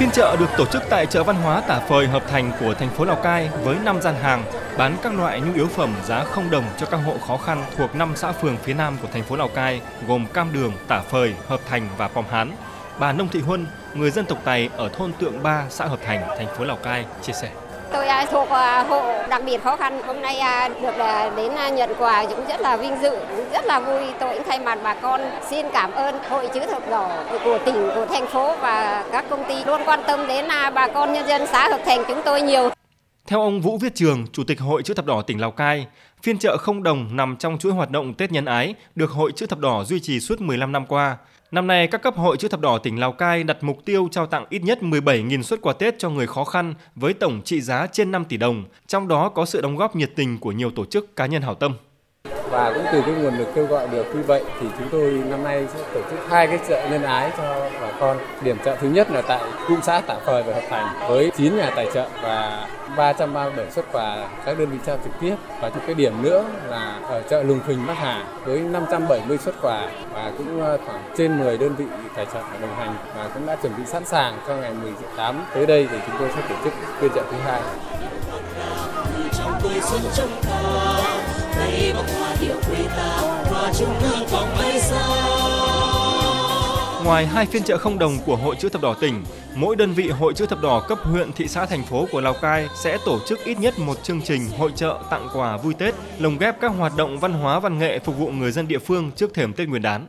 Phiên chợ được tổ chức tại chợ văn hóa Tả Phời Hợp Thành của thành phố Lào Cai với 5 gian hàng bán các loại nhu yếu phẩm giá không đồng cho các hộ khó khăn thuộc 5 xã phường phía nam của thành phố Lào Cai gồm Cam Đường, Tả Phời, Hợp Thành và Pom Hán. Bà Nông Thị Huân, người dân tộc tày ở thôn Tượng Ba, xã Hợp Thành, thành phố Lào Cai chia sẻ. Tôi à, thuộc à, hộ đặc biệt khó khăn. Hôm nay à, được đến nhận quà cũng rất là vinh dự, rất là vui. Tôi cũng thay mặt bà con xin cảm ơn Hội chữ thập đỏ của tỉnh, của thành phố và các công ty luôn quan tâm đến bà con nhân dân xã Hợp Thành chúng tôi nhiều. Theo ông Vũ Viết Trường, Chủ tịch Hội Chữ Thập Đỏ tỉnh Lào Cai, phiên chợ không đồng nằm trong chuỗi hoạt động Tết Nhân Ái được Hội Chữ Thập Đỏ duy trì suốt 15 năm qua. Năm nay, các cấp hội chữ thập đỏ tỉnh Lào Cai đặt mục tiêu trao tặng ít nhất 17.000 suất quà Tết cho người khó khăn với tổng trị giá trên 5 tỷ đồng, trong đó có sự đóng góp nhiệt tình của nhiều tổ chức cá nhân hảo tâm và cũng từ cái nguồn lực kêu gọi được như vậy thì chúng tôi năm nay sẽ tổ chức hai cái chợ nhân ái cho bà con. Điểm chợ thứ nhất là tại cụm xã Tả Phời và Hợp Thành với 9 nhà tài trợ và 337 xuất quà các đơn vị trao trực tiếp và một cái điểm nữa là ở chợ Lùng Phình Bắc Hà với 570 xuất quà và cũng ờ, khoảng trên 10 đơn vị tài trợ đồng hành và cũng đã chuẩn bị sẵn sàng cho ngày 18 tới đây thì chúng tôi sẽ tổ chức phiên chợ thứ hai. Ngoài hai phiên chợ không đồng của Hội chữ thập đỏ tỉnh, mỗi đơn vị Hội chữ thập đỏ cấp huyện, thị xã, thành phố của Lào Cai sẽ tổ chức ít nhất một chương trình hội trợ tặng quà vui Tết, lồng ghép các hoạt động văn hóa văn nghệ phục vụ người dân địa phương trước thềm Tết Nguyên đán.